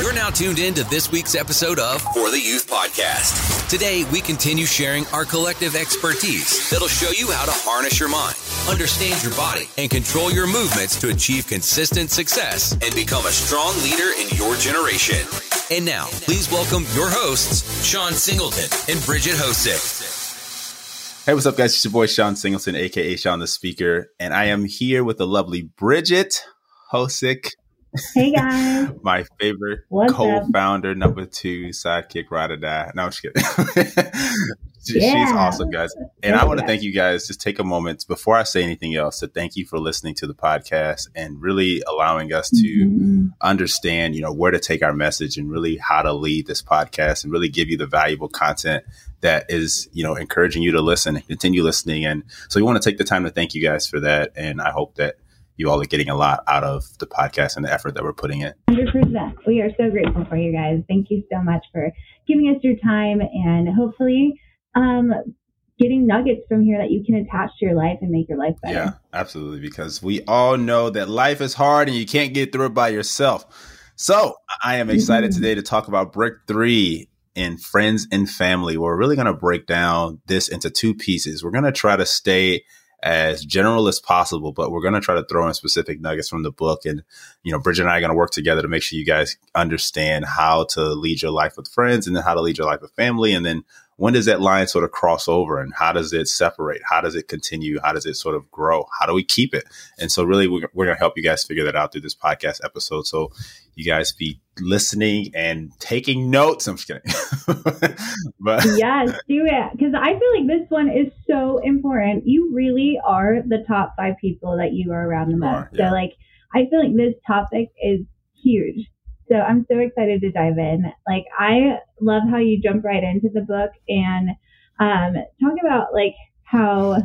You're now tuned in to this week's episode of For the Youth Podcast. Today, we continue sharing our collective expertise that'll show you how to harness your mind, understand your body, and control your movements to achieve consistent success and become a strong leader in your generation. And now, please welcome your hosts, Shawn Singleton and Bridgette Hosick. Hey, what's up, guys? It's your boy Shawn Singleton, aka Shawn the Speaker, and I am here with the lovely Bridgette Hosick. Hey guys. My favorite What's co-founder, up? number two, sidekick, ride or die. No, I'm just kidding. she, yeah. She's awesome, guys. And I want to thank you guys. Just take a moment before I say anything else to thank you for listening to the podcast and really allowing us to mm-hmm. understand, you know, where to take our message and really how to lead this podcast and really give you the valuable content that is, you know, encouraging you to listen and continue listening. And so we want to take the time to thank you guys for that. And I hope that you all are getting a lot out of the podcast and the effort that we're putting in. 100%. We are so grateful for you guys. Thank you so much for giving us your time and hopefully um, getting nuggets from here that you can attach to your life and make your life better. Yeah, absolutely. Because we all know that life is hard and you can't get through it by yourself. So I am excited mm-hmm. today to talk about brick three in friends and family. We're really going to break down this into two pieces. We're going to try to stay as general as possible, but we're going to try to throw in specific nuggets from the book. And, you know, Bridgette and I are going to work together to make sure you guys understand how to lead your life with friends and then how to lead your life with family. And then when does that line sort of cross over and how does it separate? How does it continue? How does it sort of grow? How do we keep it? And so really we're, we're going to help you guys figure that out through this podcast episode. So you guys be listening and taking notes. I'm just kidding. but yes, do it because I feel like this one is so important. You really are the top five people that you are around the most. Are, yeah. So like, I feel like this topic is huge. So I'm so excited to dive in. Like, I love how you jump right into the book and um, talk about like how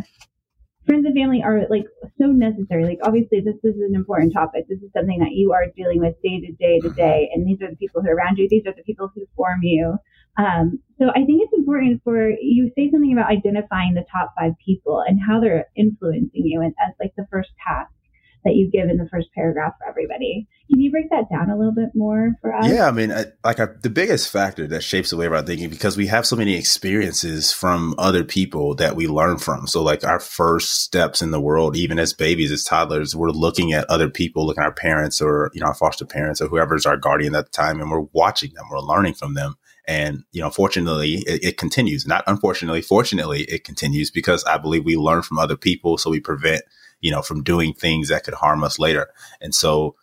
friends and family are like so necessary. Like obviously this is an important topic. This is something that you are dealing with day to day to day. And these are the people who are around you. These are the people who form you. Um, so I think it's important for you say something about identifying the top five people and how they're influencing you and as like the first task that you give in the first paragraph for everybody. Can you break that down a little bit more for us? Yeah, I mean, I, like I, the biggest factor that shapes the way of our thinking because we have so many experiences from other people that we learn from. So, like our first steps in the world, even as babies, as toddlers, we're looking at other people, looking at our parents or you know our foster parents or whoever's our guardian at the time, and we're watching them, we're learning from them. And, you know, fortunately, it, it, continues. Not unfortunately, fortunately, it continues because I believe we learn from other people. So we prevent you know, from doing things that could harm us later. And so,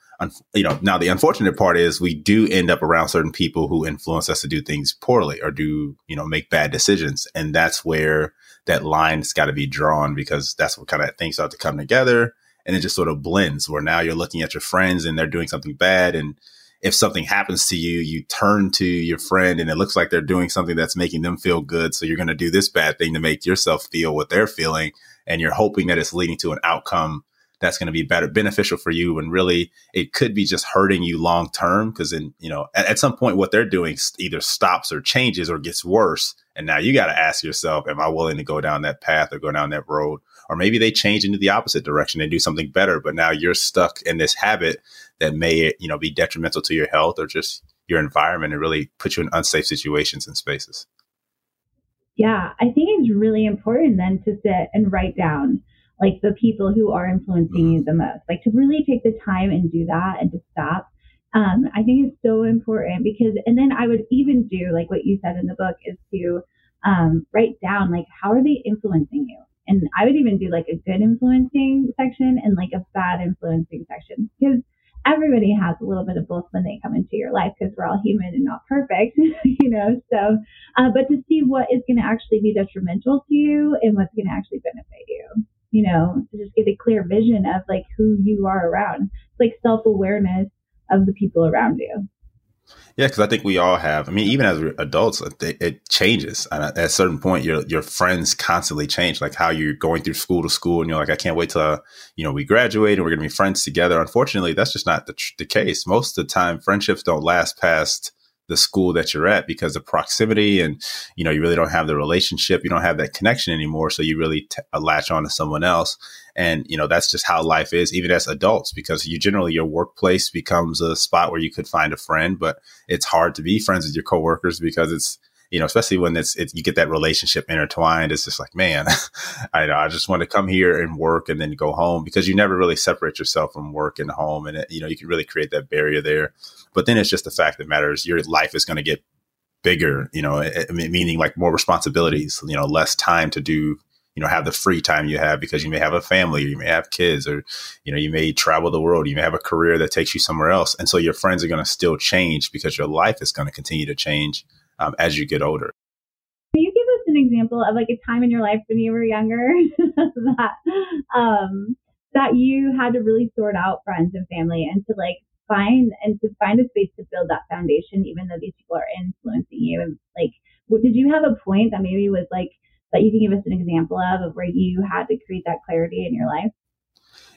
you know, now the unfortunate part is we do end up around certain people who influence us to do things poorly or do, you know, make bad decisions. And that's where that line's got to be drawn because that's what kind of things start to come together. And it just sort of blends where now you're looking at your friends and they're doing something bad. And if something happens to you, you turn to your friend and it looks like they're doing something that's making them feel good. So you're going to do this bad thing to make yourself feel what they're feeling and you're hoping that it's leading to an outcome that's going to be better beneficial for you and really it could be just hurting you long term because then you know at, at, some point what they're doing either stops or changes or gets worse and now you got to ask yourself am i willing to go down that path or go down that road? Or maybe they change into the opposite direction and do something better but now you're stuck in this habit that may you know be detrimental to your health or just your environment and really put you in unsafe situations and spaces yeah, I think it's really important then to sit and write down like the people who are influencing you the most, like to really take the time and do that and to stop. Um, I think it's so important because, and then I would even do like what you said in the book is to um, write down like how are they influencing you, and I would even do like a good influencing section and like a bad influencing section because everybody has a little bit of both when they come into your life because we're all human and not perfect, you know. So, uh, but to see what is going to actually be detrimental to you and what's going to actually benefit you, you know, to just get a clear vision of like who you are around. It's like self awareness of the people around you. Yeah, because I think we all have. I mean, even as adults, it, it changes. And at a certain point, your your friends constantly change. Like how you're going through school to school, and you're like, I can't wait uh, you know we graduate and we're gonna be friends together. Unfortunately, that's just not the, the case. Most of the time, friendships don't last past the school that you're at because of proximity and you know you really don't have the relationship you don't have that connection anymore so you really t- uh, latch on to someone else and you know that's just how life is even as adults because you generally your workplace becomes a spot where you could find a friend but it's hard to be friends with your coworkers because it's you know, especially when it's, it's you get that relationship intertwined. It's just like, man, I know I just want to come here and work and then go home because you never really separate yourself from work and home, and it, you know, you can really create that barrier there. But then it's just the fact that matters. Your life is going to get bigger, you know, it, meaning like more responsibilities, you know, less time to do you know have the free time you have because you may have a family or you may have kids or you know you may travel the world you may have a career that takes you somewhere else and so your friends are going to still change because your life is going to continue to change um, as you get older. Can you give us an example of like a time in your life when you were younger that um, that you had to really sort out friends and family and to like find and to find a space to build that foundation, even though these people are influencing you? And like, did you have a point that maybe was like that you can give us an example of of where you had to create that clarity in your life?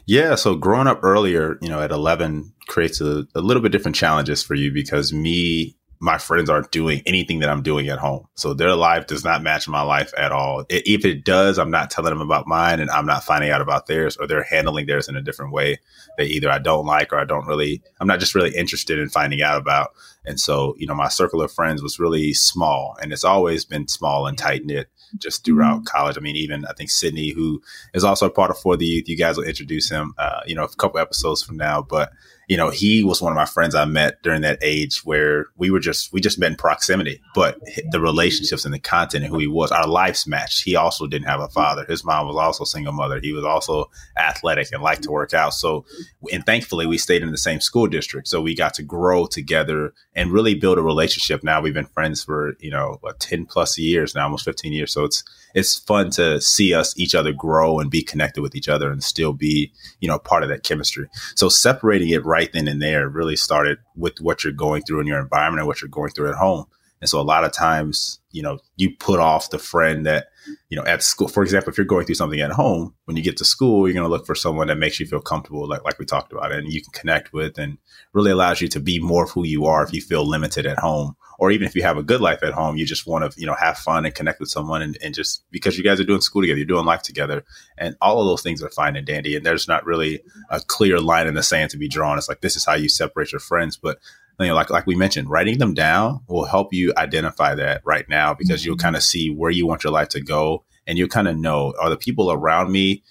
Yeah, so growing up earlier, you know, at 11 creates a, a little bit different challenges for you because me my friends aren't doing anything that I'm doing at home. So their life does not match my life at all. If it does, I'm not telling them about mine and I'm not finding out about theirs or they're handling theirs in a different way that either I don't like or I don't really, I'm not just really interested in finding out about. And so, you know, my circle of friends was really small and it's always been small and tight knit just throughout mm-hmm. college. I mean, even I think Sydney, who is also a part of For the Youth, you guys will introduce him, uh, you know, a couple episodes from now. But you know, he was one of my friends I met during that age where we were just, we just met in proximity, but the relationships and the content and who he was, our lives matched. He also didn't have a father. His mom was also single mother. He was also athletic and liked to work out. So, and thankfully we stayed in the same school district. So we got to grow together and really build a relationship. Now we've been friends for, you know, 10 plus years now, almost 15 years. So it's, it's fun to see us each other grow and be connected with each other and still be, you know, part of that chemistry. So separating it right then and there really started with what you're going through in your environment and what you're going through at home. And so a lot of times, you know, you put off the friend that, you know, at school, for example, if you're going through something at home, when you get to school, you're going to look for someone that makes you feel comfortable, like, like we talked about, and you can connect with and really allows you to be more of who you are if you feel limited at home or even if you have a good life at home, you just want to, you know, have fun and connect with someone and, and just because you guys are doing school together, you're doing life together and all of those things are fine and dandy. And there's not really a clear line in the sand to be drawn. It's like, this is how you separate your friends. But you know, like like we mentioned, writing them down will help you identify that right now because mm-hmm. you'll kind of see where you want your life to go, and you'll kind of know are the people around me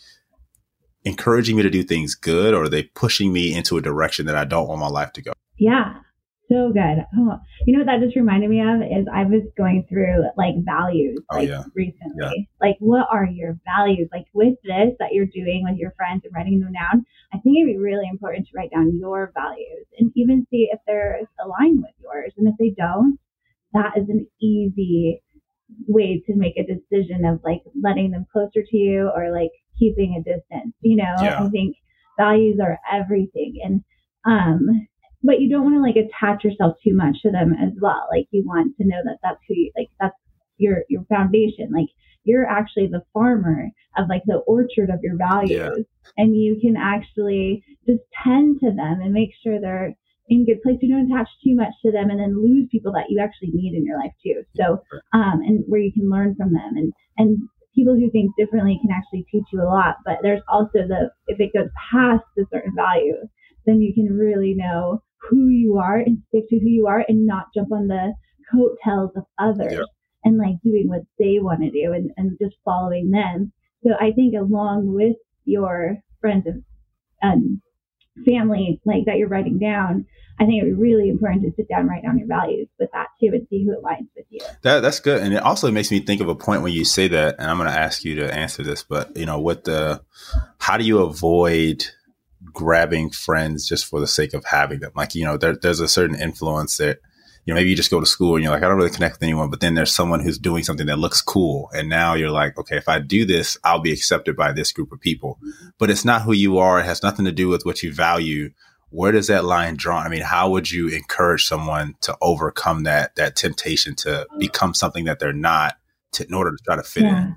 encouraging me to do things good, or are they pushing me into a direction that I don't want my life to go? Yeah, so good. Oh, you know what that just reminded me of is I was going through like values oh, like yeah. recently. Yeah. Like what are your values? Like with this that you're doing with your friends and writing them down, I think it'd be really important to write down your values and even see if they're aligned with yours. And if they don't, that is an easy way to make a decision of like letting them closer to you or like keeping a distance. You know, yeah. I think values are everything. And um but you don't want to like attach yourself too much to them as well. Like you want to know that that's who you like. That's your your foundation. Like you're actually the farmer of like the orchard of your values, yeah. and you can actually just tend to them and make sure they're in good place. You don't attach too much to them and then lose people that you actually need in your life too. So, um, and where you can learn from them and and people who think differently can actually teach you a lot. But there's also the if it goes past a certain value, then you can really know who you are and stick to who you are and not jump on the coattails of others yeah. and like doing what they want to do and, and just following them. So I think along with your friends and um, family like that you're writing down, I think it would be really important to sit down and write down your values with that too and see who aligns with you. That, that's good. And it also makes me think of a point when you say that, and I'm going to ask you to answer this, but you know, what the, how do you avoid grabbing friends just for the sake of having them. Like, you know, there, there's a certain influence that, you know, maybe you just go to school and you're like, I don't really connect with anyone, but then there's someone who's doing something that looks cool. And now you're like, okay, if I do this, I'll be accepted by this group of people. But it's not who you are. It has nothing to do with what you value. Where does that line draw? I mean, how would you encourage someone to overcome that, that temptation to become something that they're not to, in order to try to fit yeah. in?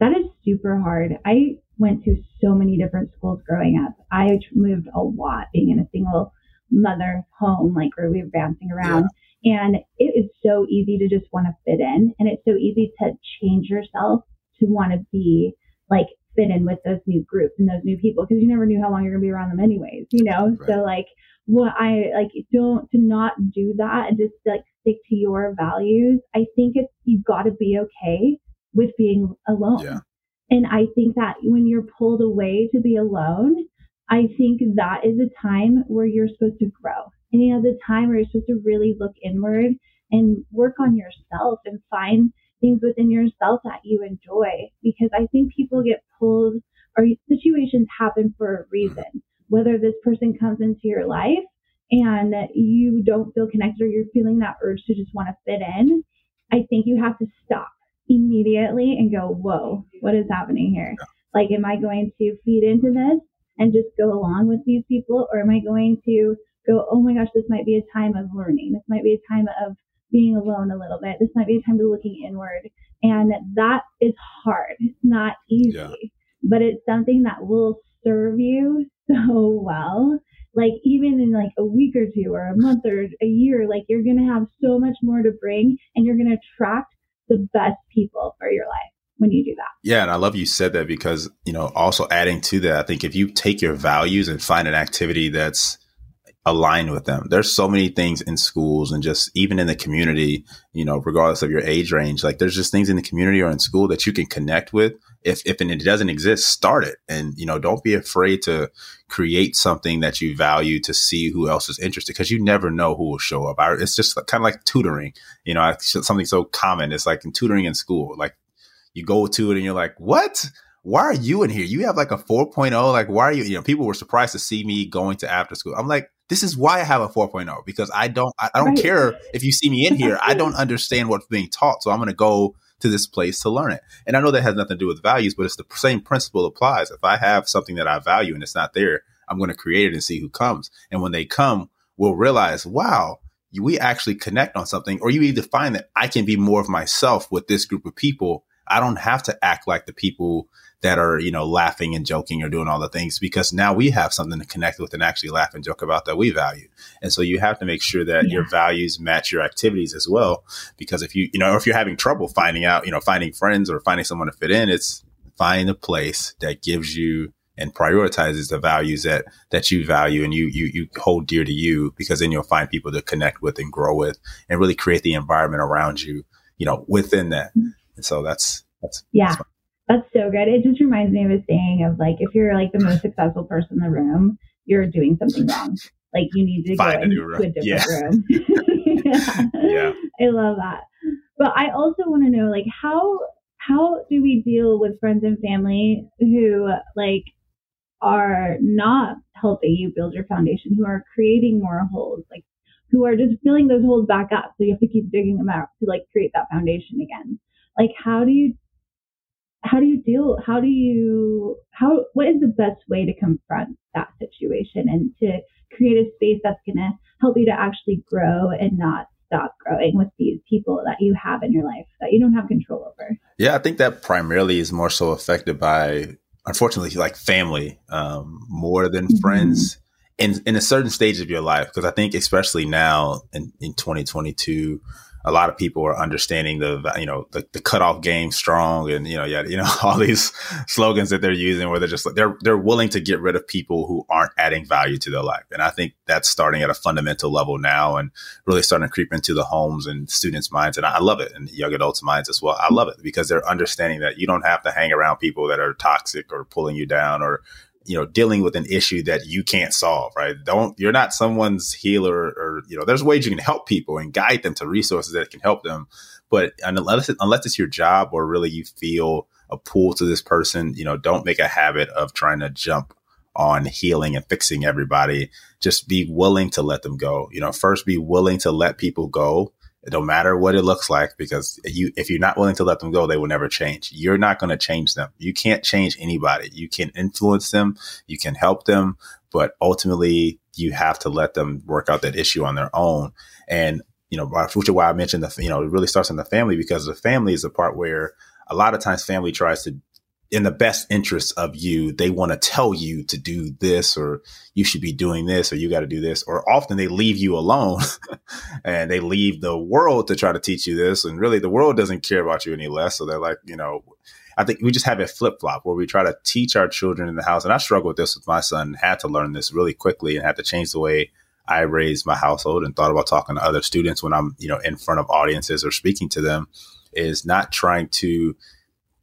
That is super hard. I went to so many different schools growing up. I moved a lot being in a single mother home, like where we were bouncing around. And it is so easy to just want to fit in. And it's so easy to change yourself to want to be like fit in with those new groups and those new people because you never knew how long you're going to be around them anyways, you know? Right. So like what I like don't to not do that and just like stick to your values. I think it's you've got to be okay with being alone. Yeah. And I think that when you're pulled away to be alone, I think that is a time where you're supposed to grow. And you know, the time where you're supposed to really look inward and work on yourself and find things within yourself that you enjoy. Because I think people get pulled or situations happen for a reason. Whether this person comes into your life and you don't feel connected or you're feeling that urge to just want to fit in, I think you have to stop immediately and go, whoa, what is happening here? Like, am I going to feed into this and just go along with these people? Or am I going to go, oh my gosh, this might be a time of learning. This might be a time of being alone a little bit. This might be a time of looking inward. And that is hard. It's not easy, yeah. but it's something that will serve you so well. Like even in like a week or two or a month or a year, like you're going to have so much more to bring and you're going to attract the best people for your life when you do that. Yeah, and I love you said that because, you know, also adding to that, I think if you take your values and find an activity that's aligned with them. There's so many things in schools and just even in the community, you know, regardless of your age range, like there's just things in the community or in school that you can connect with. If, if it doesn't exist, start it. And, you know, don't be afraid to create something that you value to see who else is interested because you never know who will show up. It's just kind of like tutoring, you know, something so common. It's like in tutoring in school, like you go to it and you're like, what? why are you in here? You have like a 4.0. Like, why are you, you know, people were surprised to see me going to after school. I'm like, this is why I have a 4.0 because I don't, I, I don't right. care if you see me in here. I don't understand what's being taught. So I'm going to go to this place to learn it. And I know that has nothing to do with values, but it's the same principle applies. If I have something that I value and it's not there, I'm going to create it and see who comes. And when they come, we'll realize, wow, we actually connect on something, or you either find that I can be more of myself with this group of people. I don't have to act like the people that are, you know, laughing and joking or doing all the things because now we have something to connect with and actually laugh and joke about that we value. And so you have to make sure that yeah. your values match your activities as well. Because if you, you know, if you're having trouble finding out, you know, finding friends or finding someone to fit in, it's find a place that gives you and prioritizes the values that that you value and you you you hold dear to you because then you'll find people to connect with and grow with and really create the environment around you you know within that mm-hmm. and so that's that's yeah that's that's so good. It just reminds me of a saying of like, if you're like the most successful person in the room, you're doing something wrong. Like you need to Find go a into a different yeah. room. yeah. yeah. I love that. But I also want to know like how how do we deal with friends and family who like are not helping you build your foundation, who are creating more holes, like who are just filling those holes back up. So you have to keep digging them out to like create that foundation again. Like how do you how do you deal how do you how what is the best way to confront that situation and to create a space that's going to help you to actually grow and not stop growing with these people that you have in your life that you don't have control over yeah i think that primarily is more so affected by unfortunately like family um, more than mm-hmm. friends in in a certain stage of your life because i think especially now in, in 2022 a lot of people are understanding the you know the, the cutoff game strong and you know yeah you know all these slogans that they're using where they're just they're they're willing to get rid of people who aren't adding value to their life. And I think that's starting at a fundamental level now and really starting to creep into the homes and students' minds. And I love it. And young adults' minds as well. I love it because they're understanding that you don't have to hang around people that are toxic or pulling you down or you know dealing with an issue that you can't solve right? Don't you're not someone's healer or you know there's ways you can help people and guide them to resources that can help them. But unless unless it's your job or really you feel a pull to this person you know don't make a habit of trying to jump on healing and fixing everybody. Just be willing to let them go. You know first be willing to let people go don't matter what it looks like because you, if you're not willing to let them go, they will never change. You're not going to change them. You can't change anybody. You can influence them. You can help them, but ultimately you have to let them work out that issue on their own. And, you know, which is why I mentioned the, you know, it really starts in the family because the family is the part where a lot of times family tries to in the best interest of you, they want to tell you to do this or you should be doing this or you got to do this. Or often they leave you alone and they leave the world to try to teach you this. And really, the world doesn't care about you any less. So they're like, you know, I think we just have a flip flop where we try to teach our children in the house. And I struggled with this with my son, had to learn this really quickly and had to change the way I raised my household and thought about talking to other students when I'm, you know, in front of audiences or speaking to them is not trying to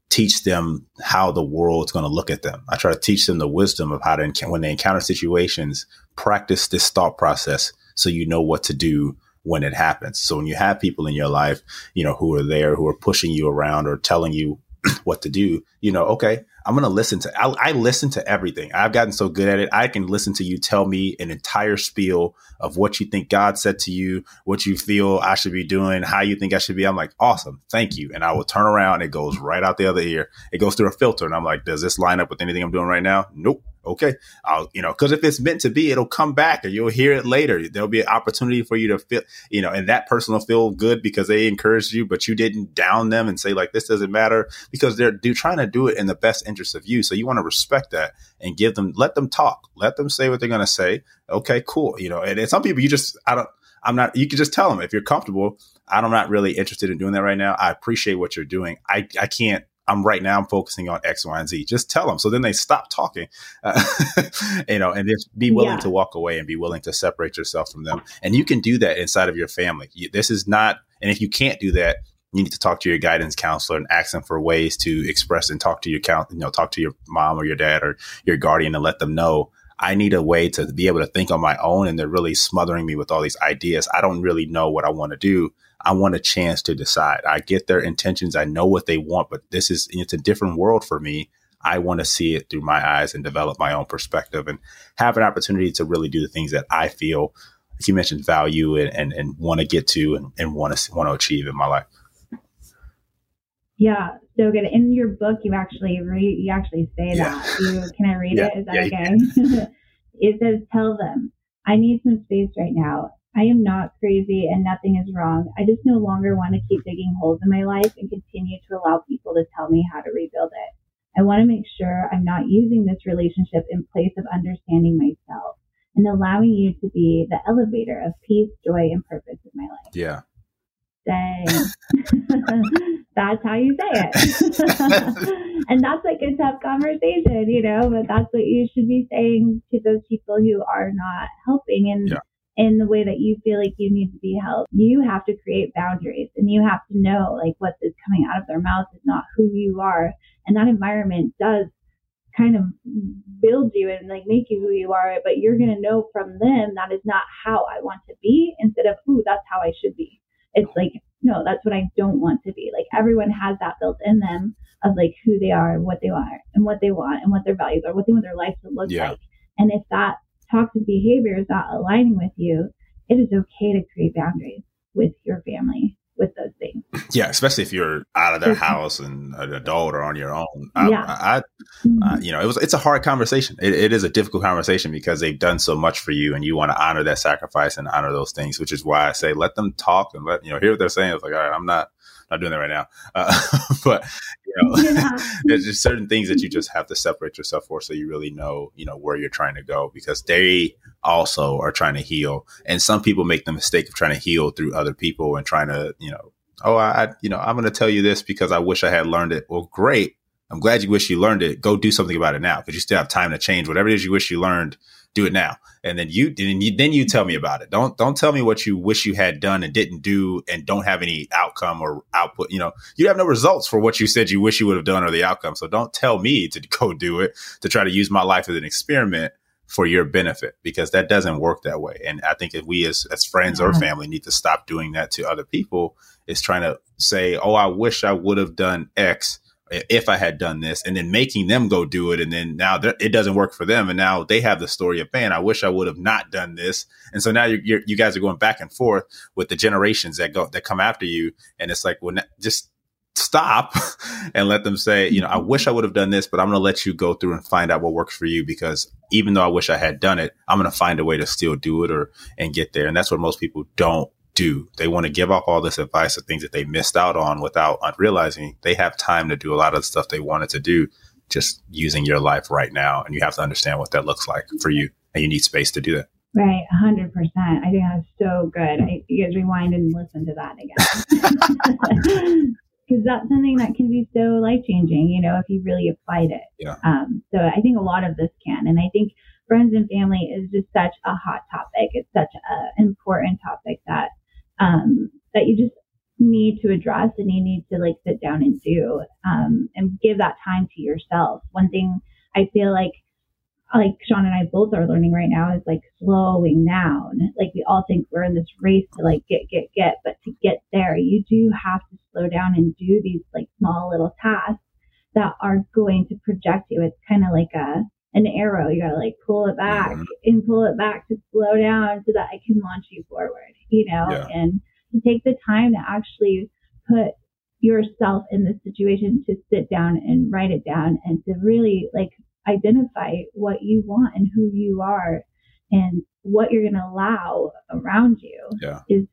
teach them how the world's going to look at them. I try to teach them the wisdom of how to, when they encounter situations, practice this thought process so you know what to do when it happens. So when you have people in your life, you know, who are there, who are pushing you around or telling you what to do, you know, okay, I'm going to listen to, I, I, listen to everything. I've gotten so good at it. I can listen to you tell me an entire spiel of what you think God said to you, what you feel I should be doing, how you think I should be. I'm like, awesome. Thank you. And I will turn around it goes right out the other ear. It goes through a filter. And I'm like, does this line up with anything I'm doing right now? Nope okay i'll you know because if it's meant to be it'll come back and you'll hear it later. There'll be an opportunity for you to feel you know and that person will feel good because they encouraged you but you didn't down them and say like this doesn't matter because they're, they're trying to do it in the best interest of you. So you want to respect that and give them let them talk. Let them say what they're going to say. Okay cool you know and, and some people you just i don't i'm not you can just tell them if you're comfortable i'm not really interested in doing that right now. I appreciate what you're doing. I i can't I'm right now I'm focusing on X, Y, and Z. Just tell them. So then they stop talking, uh, you know, and just be willing yeah. to walk away and be willing to separate yourself from them. And you can do that inside of your family. You, this is not, and if you can't do that, you need to talk to your guidance counselor and ask them for ways to express and talk to your count, you know, talk to your mom or your dad or your guardian and let them know I need a way to be able to think on my own. And they're really smothering me with all these ideas. I don't really know what I want to do. I want a chance to decide. I get their intentions. I know what they want, but this is, it's a different world for me. I want to see it through my eyes and develop my own perspective and have an opportunity to really do the things that I feel, like you mentioned, value and, and, and want to get to and, and want to want to achieve in my life. Yeah, so good. In your book, you actually read, you actually say yeah. that. You, can I read yeah. it? Is that yeah, okay? it says, "Tell them I need some space right now. I am not crazy and nothing is wrong. I just no longer want to keep digging holes in my life and continue to allow people to tell me how to rebuild it. I want to make sure I'm not using this relationship in place of understanding myself and allowing you to be the elevator of peace, joy, and purpose in my life. Yeah. Say that's how you say it. and that's like a tough conversation, you know, but that's what you should be saying to those people who are not helping. And yeah in the way that you feel like you need to be held. You have to create boundaries and you have to know like what is coming out of their mouth is not who you are. And that environment does kind of build you and like make you who you are, but you're going to know from them that is not how I want to be instead of, ooh, that's how I should be. It's like, no, that's what I don't want to be. Like everyone has that built in them of like who they are and what they are and what they want and what their values are, what they want their life to look yeah. like. And if that toxic behavior is not aligning with you, it is okay to create boundaries with your family with those things. Yeah, especially if you're out of their house and an adult or on your own. I, yeah. I, I mm-hmm. you know, it was it's a hard conversation. It, it is a difficult conversation because they've done so much for you, and you want to honor that sacrifice and honor those things. Which is why I say let them talk and let you know hear what they're saying. It's like, all right, I'm not not doing that right now. Uh, but you know, yeah. there's just certain things that you just have to separate yourself for, so you really know, you know, where you're trying to go because they also are trying to heal, and some people make the mistake of trying to heal through other people and trying to, you know, oh, I, you know, I'm going to tell you this because I wish I had learned it. Well, great. I'm glad you wish you learned it. Go do something about it now because you still have time to change whatever it is you wish you learned do it now. And then you, then you, then you tell me about it. Don't, don't tell me what you wish you had done and didn't do and don't have any outcome or output. You know, you have no results for what you said you wish you would have done or the outcome. So don't tell me to go do it to try to use my life as an experiment for your benefit because that doesn't work that way. And I think if we as, as friends or mm-hmm. family need to stop doing that to other people is trying to say, Oh, I wish I would have done X if I had done this, and then making them go do it, and then now it doesn't work for them, and now they have the story of man, I wish I would have not done this, and so now you're, you're, you guys are going back and forth with the generations that go that come after you, and it's like, well, just stop and let them say, you know, I wish I would have done this, but I'm going to let you go through and find out what works for you because even though I wish I had done it, I'm going to find a way to still do it or and get there, and that's what most people don't do. They want to give up all this advice of things that they missed out on without realizing they have time to do a lot of the stuff they wanted to do just using your life right now. And you have to understand what that looks like for you. And you need space to do that. Right, hundred percent. I think that's so good. I, you guys rewind and listen to that again. because that's something that can be so life changing, you know, if you really applied it. Yeah. Um, so I think a lot of this can, and I think friends and family is just such a hot topic. It's such an important topic that um, that you just need to address and you need to like sit down and do um, and give that time to yourself. One thing I feel like like Shawn and I both are learning right now is like slowing down. Like we all think we're in this race to like get, get, get, but to get there, you do have to slow down and do these like small little tasks that are going to project you. It's kind of like a, an arrow. You gotta like pull it back mm-hmm. and pull it back to slow down so that I can launch you forward, you know, yeah. and to take the time to actually put yourself in this situation to sit down and write it down and to really like identify what you want and who you are and what you're going to allow around you yeah. is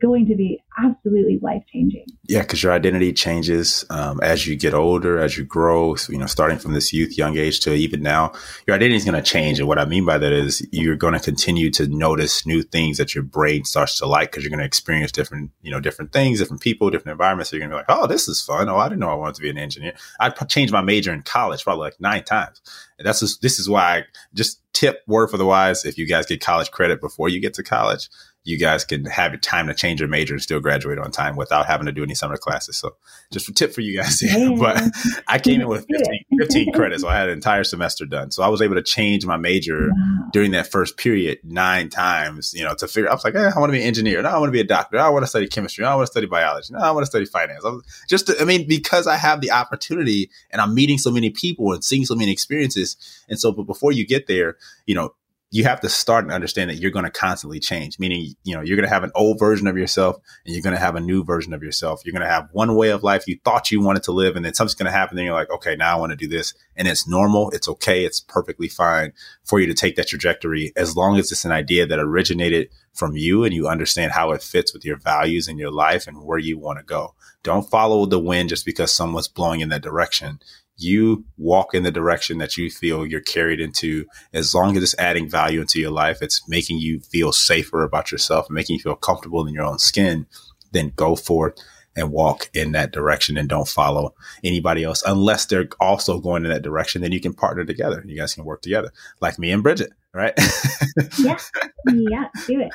going to be absolutely life changing. Yeah, because your identity changes um, as you get older, as you grow. So, you know, starting from this youth, young age to even now, your identity is going to change. And what I mean by that is you're going to continue to notice new things that your brain starts to like because you're going to experience different, you know, different things, different people, different environments. So you're going to be like, oh, this is fun. Oh, I didn't know I wanted to be an engineer. I changed my major in college probably like nine times. And that's just, this is why I just tip word for the wise. If you guys get college credit before you get to college, you guys can have time to change your major and still graduate on time without having to do any summer classes. So just a tip for you guys. Yeah. but I came in with 15, 15 credits. So I had an entire semester done. So I was able to change my major wow. during that first period nine times, you know, to figure, I was like, hey, I want to be an engineer. No, I want to be a doctor. I want to study chemistry. No, I want to study biology. No, I want to study finance. I just, to, I mean, because I have the opportunity and I'm meeting so many people and seeing so many experiences. And so, but before you get there, you know, you have to start and understand that you're going to constantly change, meaning, you know, you're going to have an old version of yourself and you're going to have a new version of yourself. You're going to have one way of life you thought you wanted to live, and then something's going to happen. and you're like, okay, now I want to do this. And it's normal. It's okay. It's perfectly fine for you to take that trajectory as long as it's an idea that originated from you and you understand how it fits with your values and your life and where you want to go. Don't follow the wind just because someone's blowing in that direction you walk in the direction that you feel you're carried into as long as it's adding value into your life it's making you feel safer about yourself making you feel comfortable in your own skin then go forth and walk in that direction and don't follow anybody else. Unless they're also going in that direction then you can partner together. You guys can work together like me and bridgette right? Yeah. Yeah do it.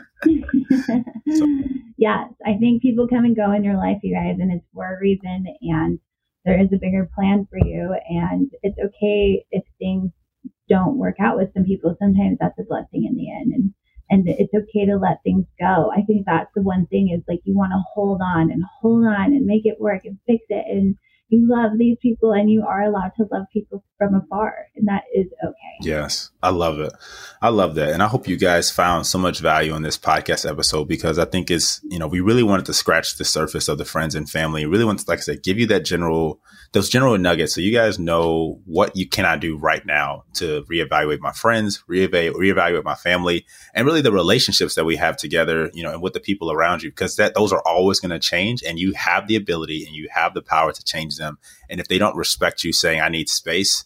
So, yes i think people come and go in your life you guys and it's for a reason and there is a bigger plan for you and it's okay if things don't work out with some people. Sometimes that's a blessing in the end and and it's okay to let things go. I think that's the one thing is like you want to hold on and hold on and make it work and fix it. And you love these people and you are allowed to love people from afar and that is okay. Yes. I love it. I love that. And i hope you guys found so much value in this podcast episode because i think it's you know we really wanted to scratch the surface of the friends and family really want to like i said give you that general those general nuggets so you guys know what you cannot do right now to reevaluate my friends reevaluate, reevaluate my family and really the relationships that we have together you know and with the people around you because that those are always going to change and you have the ability and you have the power to change them and if they don't respect you saying i need space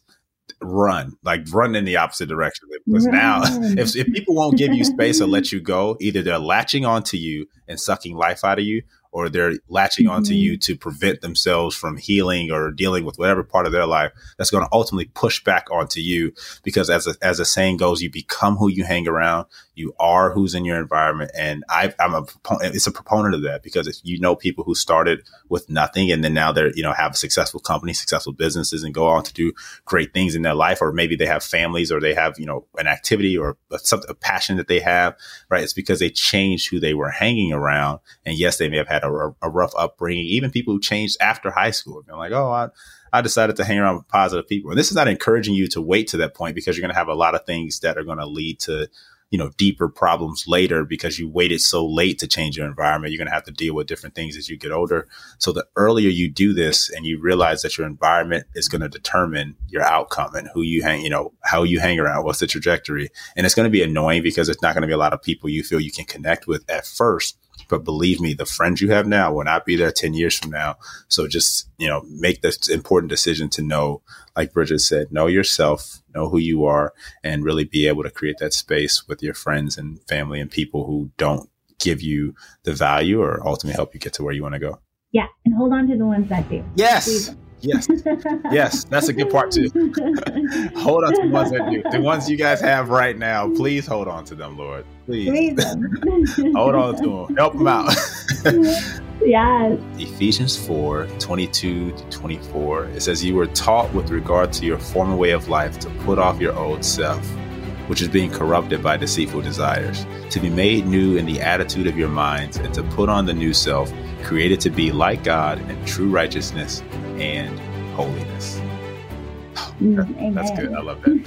run like run in the opposite direction because run. now if, if people won't give you space or let you go either they're latching onto you and sucking life out of you or they're latching mm-hmm. onto you to prevent themselves from healing or dealing with whatever part of their life that's going to ultimately push back onto you because as a, as the saying goes you become who you hang around you are who's in your environment and I, am a it's a proponent of that because if you know people who started with nothing and then now they're you know have successful companies successful businesses and go on to do great things in their life or maybe they have families or they have you know an activity or a, a passion that they have right it's because they changed who they were hanging around and yes they may have had had a, a rough upbringing, even people who changed after high school. They're like, oh, I, I decided to hang around with positive people. And this is not encouraging you to wait to that point because you're going to have a lot of things that are going to lead to, you know, deeper problems later because you waited so late to change your environment. You're going to have to deal with different things as you get older. So the earlier you do this and you realize that your environment is going to determine your outcome and who you hang, you know, how you hang around, what's the trajectory. And it's going to be annoying because it's not going to be a lot of people you feel you can connect with at first But believe me, the friends you have now will not be there 10 years from now. So just, you know, make this important decision to know, like Bridgette said, know yourself, know who you are, and really be able to create that space with your friends and family and people who don't give you the value or ultimately help you get to where you want to go. Yeah. And hold on to the ones that do. Yes. Yes. yes. That's a good part too. hold on to the ones that do. The ones you guys have right now, please hold on to them, Lord. Please. hold on to them. Help them out. yes. Ephesians 4 22 to 24. It says, You were taught with regard to your former way of life to put off your old self which is being corrupted by deceitful desires, to be made new in the attitude of your minds, and to put on the new self, created to be like God in true righteousness and holiness. Mm, that's good. I love that.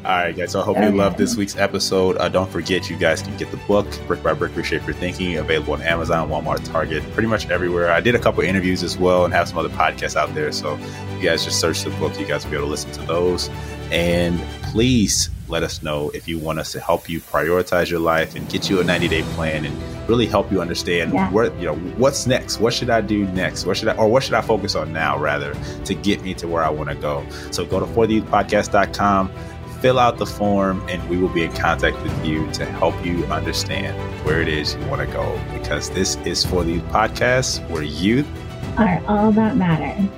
All right, guys. So I hope you love this week's episode. Uh, don't forget, you guys can get the book "Brick by Brick Reshape Your Thinking" available on Amazon, Walmart, Target, pretty much everywhere. I did a couple interviews as well, and have some other podcasts out there. So you guys just search the book. You guys will be able to listen to those. And please let us know if you want us to help you prioritize your life and get you a 90 day plan and really help you understand yeah. where you know what's next what should i do next what should i or what should i focus on now rather to get me to where i want to go so go to fortheyouthpodcast.com fill out the form and we will be in contact with you to help you understand where it is you want to go because this is for the youth podcast where youth are all that matters